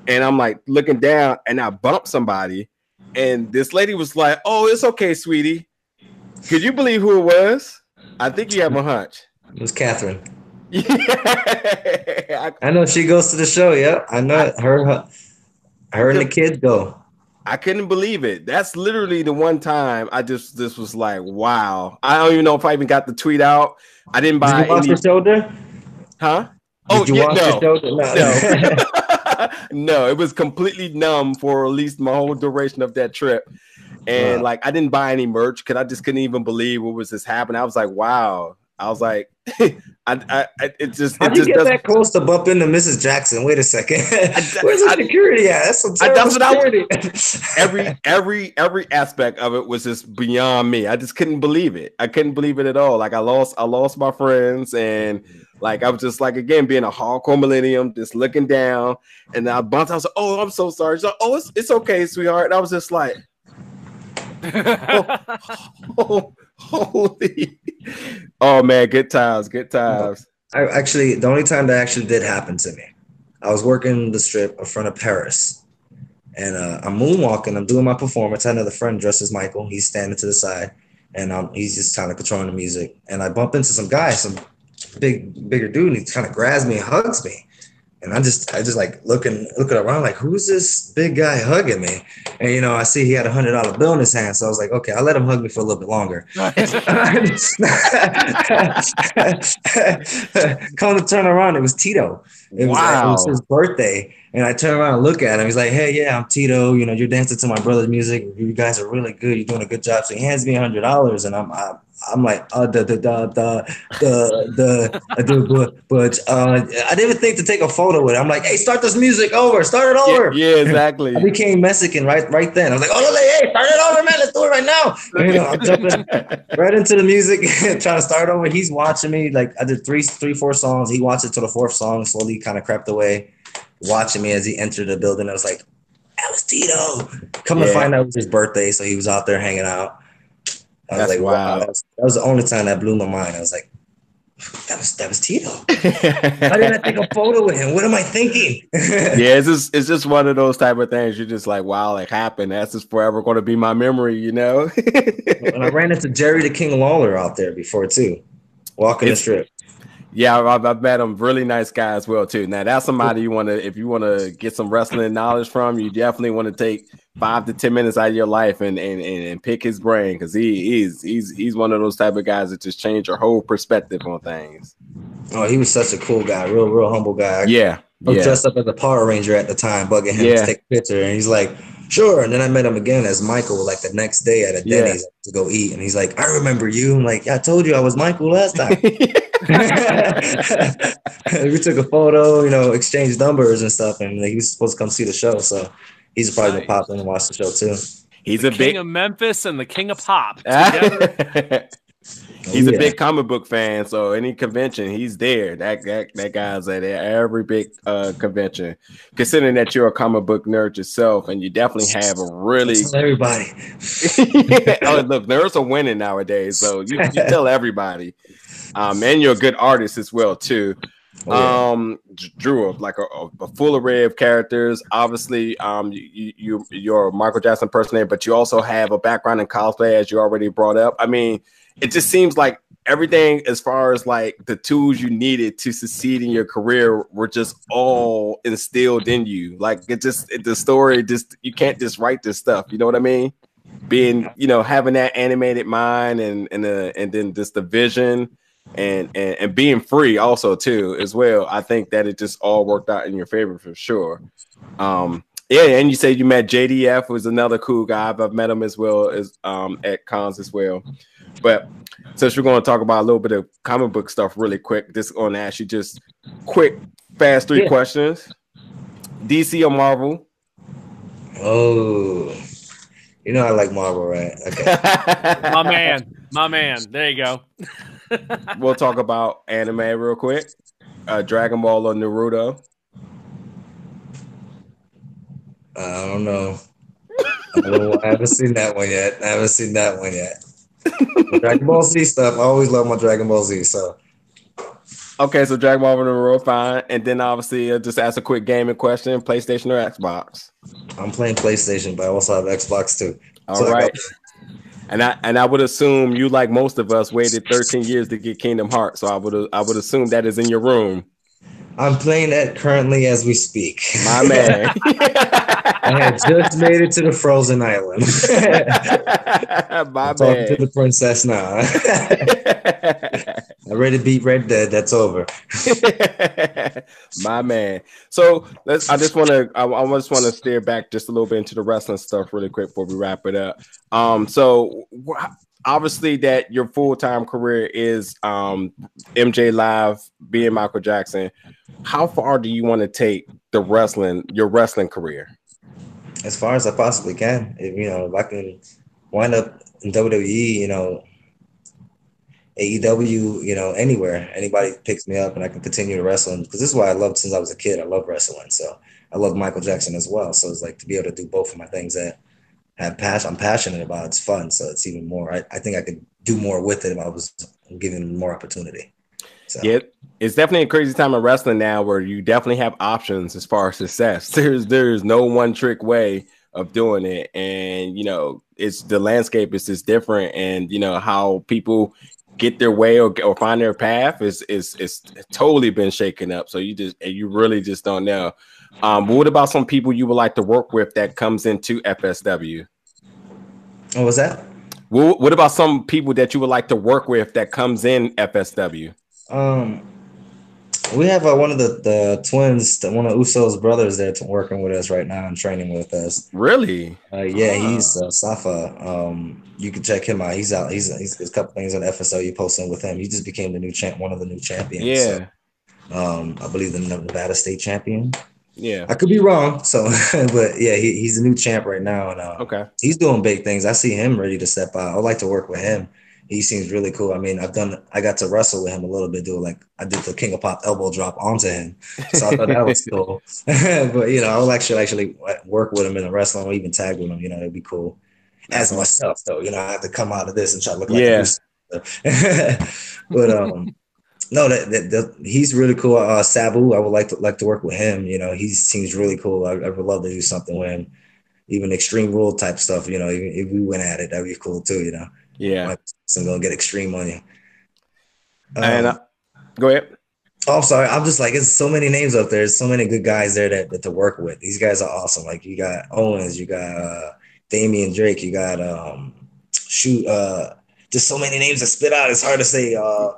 and I'm like looking down, and I bump somebody, and this lady was like, "Oh, it's okay, sweetie." Could you believe who it was? I think you have a hunch. It was Catherine. Yeah, I, I know she goes to the show. Yeah, I know it. her. Her, her and the kids go. I couldn't believe it. That's literally the one time I just this was like, wow. I don't even know if I even got the tweet out. I didn't Did buy you wash any, your shoulder? huh? Did Oh you yeah, no. No. No. no, it was completely numb for at least my whole duration of that trip. And Wow. like I didn't buy any merch because I just couldn't even believe what was this happening. I was like, wow. I was like, I, I, it just, it How'd you just get that close to bump into Mrs. Jackson? Wait a second. Where's the security at? That's some I- that's what I was- security. every every every aspect of it was just beyond me. I just couldn't believe it. I couldn't believe it at all. Like I lost I lost my friends and mm-hmm. Like I was just like again being a hardcore millennium, just looking down and I bumped. I was like, "Oh, I'm so sorry." She's like, "Oh, it's, it's okay, sweetheart." And I was just like, "Oh, holy, oh man, good times, good times." I actually the only time that actually did happen to me. I was working the strip in front of Paris, and uh, I'm moonwalking. I'm doing my performance. I friend dressed as Michael. He's standing to the side, and um, he's just kind of controlling the music. And I bump into some guy, some big, bigger dude, and he kind of grabs me and hugs me. And I just, I just like looking, looking around, like, who's this big guy hugging me? And you know, I see he had a hundred dollar bill in his hand, so I was like, okay, I'll let him hug me for a little bit longer. Come to turn around, it was Tito. It was, like, it was his birthday, and I turn around and look at him. He's like, "Hey, yeah, I'm Tito. You know, you're dancing to my brother's music. You guys are really good. You're doing a good job." So he hands me a hundred dollars, and I'm, I'm, I'm like, "Uh, the, the, the, the, the, the, I do, but, but, uh, I didn't think to take a photo with it. I'm like, "Hey, start this music over. Start it Yeah, over." yeah, exactly. I became Mexican right, right then. I was like, "Oh, no, hey, start it over, man. Let's do it right now." You know, I'm jumping right into the music, trying to start over. He's watching me. Like I did three, three, four songs. He watched it to the fourth song, slowly kind of crept away, watching me as he entered the building. I was like, that was Tito. Come to find out it was his birthday, so he was out there hanging out. I was That's like, wow. wild. That was, that was the only time that blew my mind. I was like, that was that was Tito. Why didn't I take a photo with him? What am I thinking? Yeah, it's just it's just one of those type of things. You're just like, wow, it happened. That's just forever going to be my memory, you know. and I ran into Jerry the King Lawler out there before too, walking It's- the strip. Yeah, I've, I've met him. Really nice guy as well too. Now that's somebody you want to, if you want to get some wrestling knowledge from, you definitely want to take five to ten minutes out of your life and and and, and pick his brain because he is he's he's one of those type of guys that just change your whole perspective on things. Oh, he was such a cool guy, real, real humble guy. Yeah, I was yeah, dressed up as a Power Ranger at the time, bugging him Yeah. to take a picture, and he's like, "Sure." And then I met him again as Michael, like the next day at a Yeah. Denny's to go eat, and he's like, "I remember you." I'm like, I told you I was Michael last time." we took a photo, you know, exchanged numbers and stuff, and he was supposed to come see the show, so he's probably gonna Nice. pop in and watch the show too. he's the a king big. of Memphis and the king of pop. He's Oh, a big comic book fan, so any convention he's there. That that, that guy's at every big uh, convention. Considering that you're a comic book nerd yourself, and you definitely have a really Tell everybody. oh, look, nerds are winning nowadays, so you, you tell everybody. Um, and you're a good artist as well too. Oh, yeah. Um, Drew, like a, a- full array of characters. Obviously, um, you, you you- you're a Michael Jackson impersonator, but you also have a background in cosplay, as you already brought up. I mean, it just seems like everything as far as like the tools you needed to succeed in your career were just all instilled in you. Like it just it, the story just you can't just write this stuff. You know what I mean? Being you know having that animated mind and and uh, and then just the vision and, and and being free also too as well. I think that it just all worked out in your favor for sure. Um, yeah, and you said you met JDF was another cool guy. I've, I've met him as well as um at cons as well. But since we're going to talk about a little bit of comic book stuff really quick, just going to ask you just quick, fast three Yeah. questions. DC or Marvel? Oh, you know I like Marvel, right? Okay. my man, my man. There you go. We'll talk about anime real quick. Uh, Dragon Ball or Naruto? I don't know. I, don't. I haven't seen that one yet. I haven't seen that one yet. Dragon Ball Z stuff. I always love my Dragon Ball Z. So Okay, so Dragon Ball and Naruto, fine. And then obviously, uh, just ask a quick gaming question: PlayStation or Xbox? I'm playing PlayStation, but I also have Xbox too. All So right. And I and I would assume you, like most of us, waited 13 years to get Kingdom Hearts. So I would I would assume that is in your room, I'm playing that currently as we speak. my man. I had just made it to the frozen island. my I'm talking to the princess now. I ready to beat Red Dead. That's over. my man. So let's. I just want to. I, I just want to steer back just a little bit into the wrestling stuff really quick before we wrap it up. Um. So obviously that your full time career is um MJ Live, being Michael Jackson. How far do you want to take the wrestling your wrestling career? As far as I possibly can. If you know, if I can wind up in WWE, you know, AEW, you know, anywhere, anybody picks me up and I can continue to wrestle. because this is why I loved since I was a kid. I love wrestling. So I love Michael Jackson as well. So it's like to be able to do both of my things that have passion I'm passionate about. It's fun. So it's even more. I, I think I could do more with it if I was given more opportunity. So, Yeah, it's definitely a crazy time in wrestling now where you definitely have options as far as success. There's there's no one trick way of doing it, and you know it's the landscape is just different, and you know how people get their way or, or find their path is is is totally been shaken up. So you just and you really just don't know. Um, but what about some people you would like to work with that comes into FSW? What was that? What, what about some people that you would like to work with that comes in FSW? Um, we have uh, one of the, the twins, one of Uso's brothers there to working with us right now and training with us. Really? Uh, yeah, he's uh, Safa. Um, you can check him out. He's out. He's, he's there's a couple things on FSLU posting with him. He just became the new champ, one of the new champions. Yeah. Um, I believe the Nevada State champion. Yeah. I could be wrong. So, but yeah, he, he's a new champ right now, and uh, Okay. he's doing big things. I see him ready to step out. I'd like to work with him. He seems really cool. I mean, I've done. I got to wrestle with him a little bit, do like I did the King of Pop elbow drop onto him, so I thought that was cool. but you know, I would actually actually work with him in a wrestling or even tag with him. You know, it'd be cool. As myself, though, you know, I have to come out of this and try to look like Yeah. but um, no, that, that, that he's really cool. Uh, Sabu, I would like to like to work with him. You know, he seems really cool. I, I would love to do something with him. Even extreme rule type stuff. You know, even if we went at it, that'd be cool too. You know, Yeah. I'm gonna get extreme on you. Um, And uh, go ahead. oh, I'm sorry. I'm just like, it's so many names up there. There's so many good guys there that, that to work with. These guys are awesome. Like you got Owens, you got uh, Damian Drake, you got um, shoot, uh, just so many names to spit out. It's hard to say. Uh,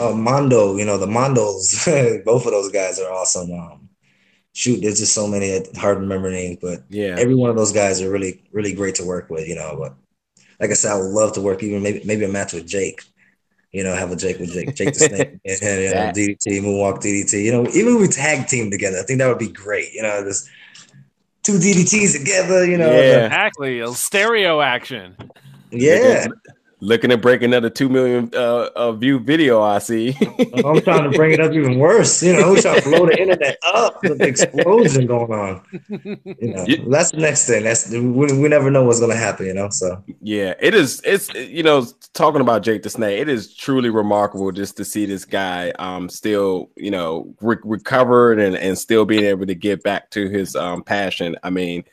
uh, Mondo, you know the Mondos. Both of those guys are awesome. Um, shoot, there's just so many hard to remember names, but Yeah. every one of those guys are really, really great to work with. You know, but like I said, I would love to work even maybe maybe a match with Jake. You know, have a Jake with Jake, Jake the Snake, and, and, you know, That- DDT, Moonwalk DDT. You know, even if we tag team together, I think that would be great. You know, just two DDTs together. You know, Yeah. Exactly. A stereo action. yeah. Looking to break another two million uh, uh view video. I see. I'm trying to bring it up even worse. You know, we're trying to blow the internet up. There's an explosion going on. You know, Yeah. that's the next thing. That's we, we never know what's gonna happen. You know, so yeah, it is. It's you know talking about Jake the Snake. It is truly remarkable just to see this guy um still you know re- recovered and and still being able to get back to his um passion. I mean.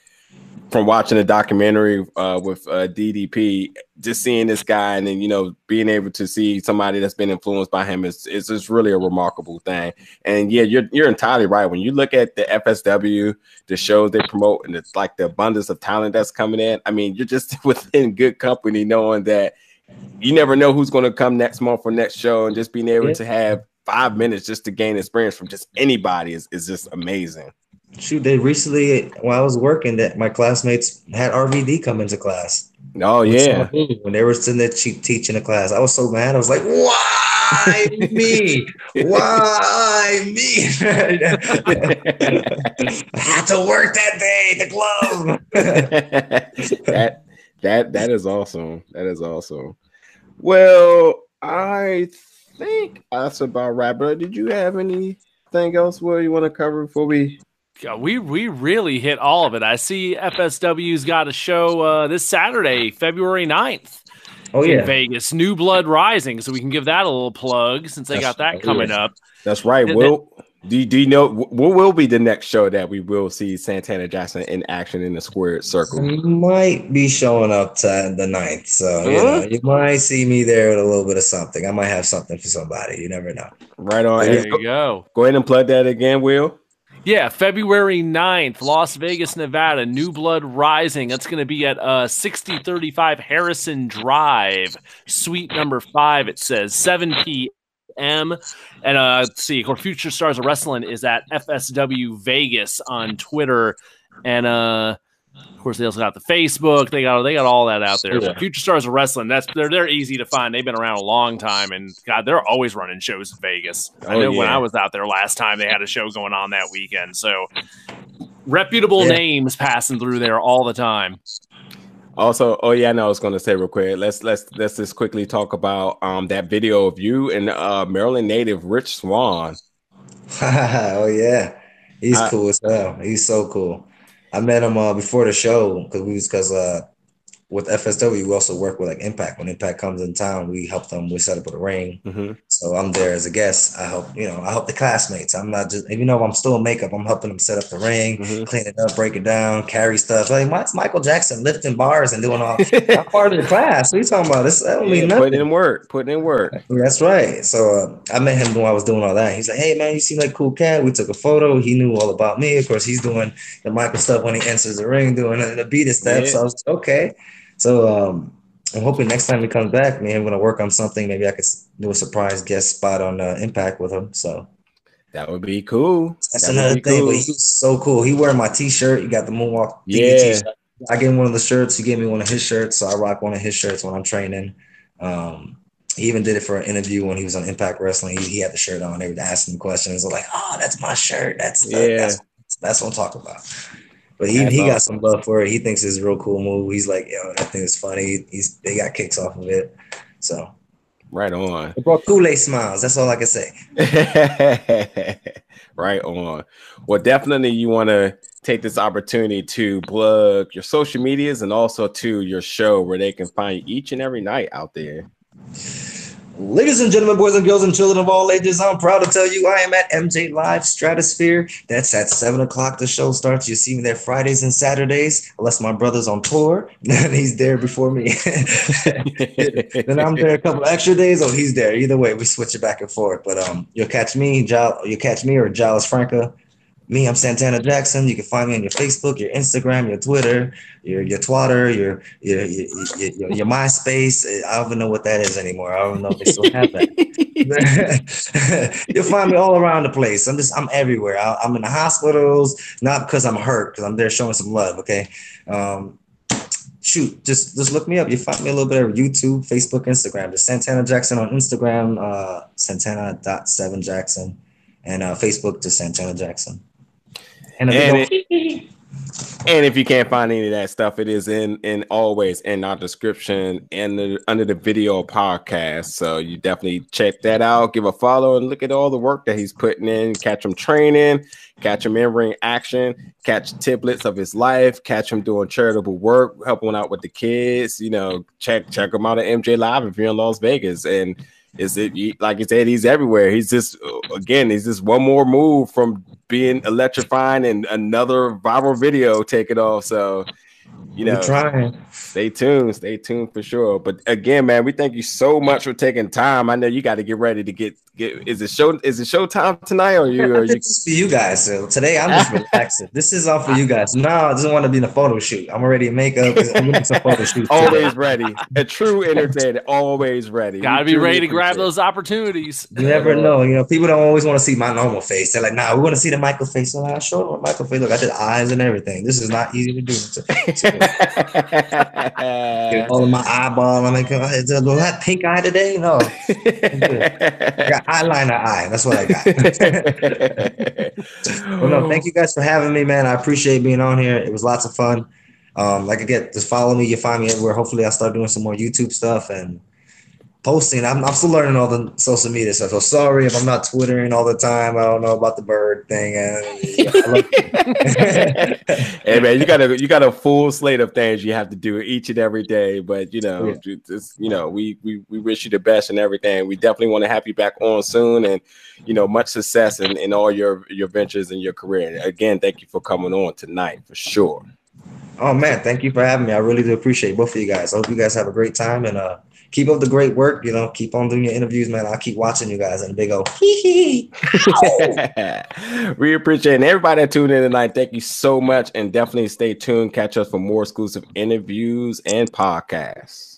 From watching the documentary uh, with uh, DDP, just seeing this guy, and then you know being able to see somebody that's been influenced by him is is just really a remarkable thing. And yeah, you're you're entirely right. When you look at the FSW, the shows they promote, and it's like the abundance of talent that's coming in. I mean, you're just within good company, knowing that you never know who's going to come next month for next show, and just being able Yeah. to have five minutes just to gain experience from just anybody is, is just amazing. Shoot, they recently while I was working, that my classmates had RVD come into class. Oh yeah, when they were sitting there teaching a class, I was so mad. I was like, "Why me? Why me?" I had to work that day. The glove. that that that is awesome. That is awesome. Well, I think that's about right. But did you have anything else where you want to cover before we? Yeah, we we really hit all of it. I see FSW's got a show uh, this Saturday, February 9th oh in yeah. Vegas. New Blood Rising, so we can give that a little plug since they got that That's- coming up. That's right. Th- Will do you, do you know what will be the next show that we will see Santana Jackson in action in the squared circle? might be showing up to the ninth, so you know you might see me there with a little bit of something. I might have something for somebody. You never know. Right on. There you go. go ahead and plug that again, Will. Yeah, February 9th, Las Vegas, Nevada, New Blood Rising. That's going to be at uh, 6035 Harrison Drive, suite number five, it says, 7 p.m. And uh, let's see, of course, Future Stars of Wrestling is at FSW Vegas on Twitter. And uh, of course, they also got the Facebook. They got they got all that out there. Yeah. Future Stars of Wrestling, that's they're they're easy to find. They've been around a long time, and God, they're always running shows in Vegas. I Oh, know when. I was out there last time, they had a show going on that weekend. So reputable Yeah. names passing through there all the time. Also, oh yeah, I I was going to say real quick. Let's let's let's just quickly talk about um that video of you and uh Maryland native Rich Swann. oh yeah, he's I- cool as hell. He's so cool. I met him uh, before the show because we was because uh, with FSW, we also work with like Impact. When Impact comes in town, we help them. We set up with a ring. Mhm. So I'm there as a guest. I help, you know, I help the classmates. I'm not just, even though I'm still in makeup, I'm helping them set up the ring, Mhm. clean it up, break it down, carry stuff. Like, why's Michael Jackson lifting bars and doing all? I'm part of the class. What are you talking about? This that don't mean Yeah, nothing. putting in work, putting in work. That's right. So uh, I met him when I was doing all that. He's like, "Hey man, you seem like a cool cat." We took a photo. He knew all about me. Of course, he's doing the Michael stuff when he enters the ring, doing the, beat steps. So I was like, "Okay." So um, I'm hoping next time he comes back, me, I'm gonna work on something. Maybe I could do a surprise guest spot on uh, Impact with him. So That would be cool. that's That another thing. cool. But he's so cool. He wearing my T-shirt. He got the Moonwalk. Yeah. T-shirt. I gave him one of the shirts. He gave me one of his shirts, so I rock one of his shirts when I'm training. Um, he even did it for an interview when he was on Impact Wrestling. He, he had the shirt on. They were asking him questions. They're like, "Oh, that's my shirt. That's the, Yeah. that's, that's what I'm talking about." But he, he got some love for it. He thinks it's a real cool move. He's like, "Yo, I think it's funny." He's they got kicks off of it. So Right on. it brought Kool Aid smiles. That's all I can say. right on. Well, definitely you want to take this opportunity to plug your social medias and also to your show where they can find you each and every night out there. Ladies and gentlemen, boys and girls, and children of all ages, I'm proud to tell you I am at MJ Live Stratosphere. That's at 7 o'clock. The show starts. You see me there Fridays and Saturdays, unless my brother's on tour. Then he's there before me. then I'm there a couple extra days, Oh, he's there. Either way, we switch it back and forth. But um, you'll catch me, Giles, you'll catch me or Giles Franca. Me, I'm Santana Jackson. You can find me on your Facebook, your Instagram, your Twitter, your your Twitter, your your your, your, your, MySpace. I don't even know what that is anymore. I don't know if they still have that. You'll find me all around the place. I'm just I'm everywhere. I, I'm in the hospitals, not because I'm hurt, because I'm there showing some love. Okay. Um, shoot, just just look me up. You find me a little bit of YouTube, Facebook, Instagram. Just Santana Jackson on Instagram, uh, Santana.7 Jackson, and uh, Facebook to Santana Jackson. And, a And ol- And if you can't find any of that stuff, it is in in always in our description and the, under the video podcast. So you definitely check that out, give a follow, and look at all the work that he's putting in. Catch him training, catch him in ring action, catch tiplets of his life, catch him doing charitable work, helping out with the kids. You know, check check him out at MJ Live if you're in Las Vegas and. Is it like you said? He's everywhere. He's just again. He's just one more move from being electrifying and another viral video taking off. So, you We're know, trying. stay tuned, stay tuned for sure. But again, man, we thank you so much for taking time. I know you got to get ready to get get. Is it show? Is it show time tonight, or you? Or you This is for you guys. So today I'm just relaxing. This is all for you guys. No, I just want to be in a photo shoot. I'm already in makeup. I'm doing some photo shoots. today. always ready? A true entertainer, always ready. Got to be ready to grab those opportunities. You never know. You know, people don't always want to see my normal face. They're like, nah, we want to see the Michael face. So I show them what Michael face. Look, I did eyes and everything. This is not easy to do. So, get all of my eyeball. I'm like, do I have pink eye today? No. I got eyeliner eye. That's what I got. well, no, thank you guys for having me, man. I appreciate being on here. It was lots of fun. Um, like again, just follow me. You find me everywhere. Hopefully, I'll start doing some more YouTube stuff and posting. I'm, I'm still learning all the social media stuff. So sorry if I'm not twittering all the time. I don't know about the bird thing. Hey man, you got a you got a full slate of things you have to do each and every day. But you know, Yeah. just you know, we we we wish you the best and everything. We definitely want to have you back on soon, and you know, much success in, in all your your ventures and your career. And again, thank you for coming on tonight for sure. oh man, thank you for having me. I really do appreciate both of you guys. I hope you guys have a great time and uh keep up the great work. You know, keep on doing your interviews, man. I'll keep watching you guys and big hee. we appreciate it. Everybody that tuned in tonight. Thank you so much, and definitely stay tuned. Catch us for more exclusive interviews and podcasts.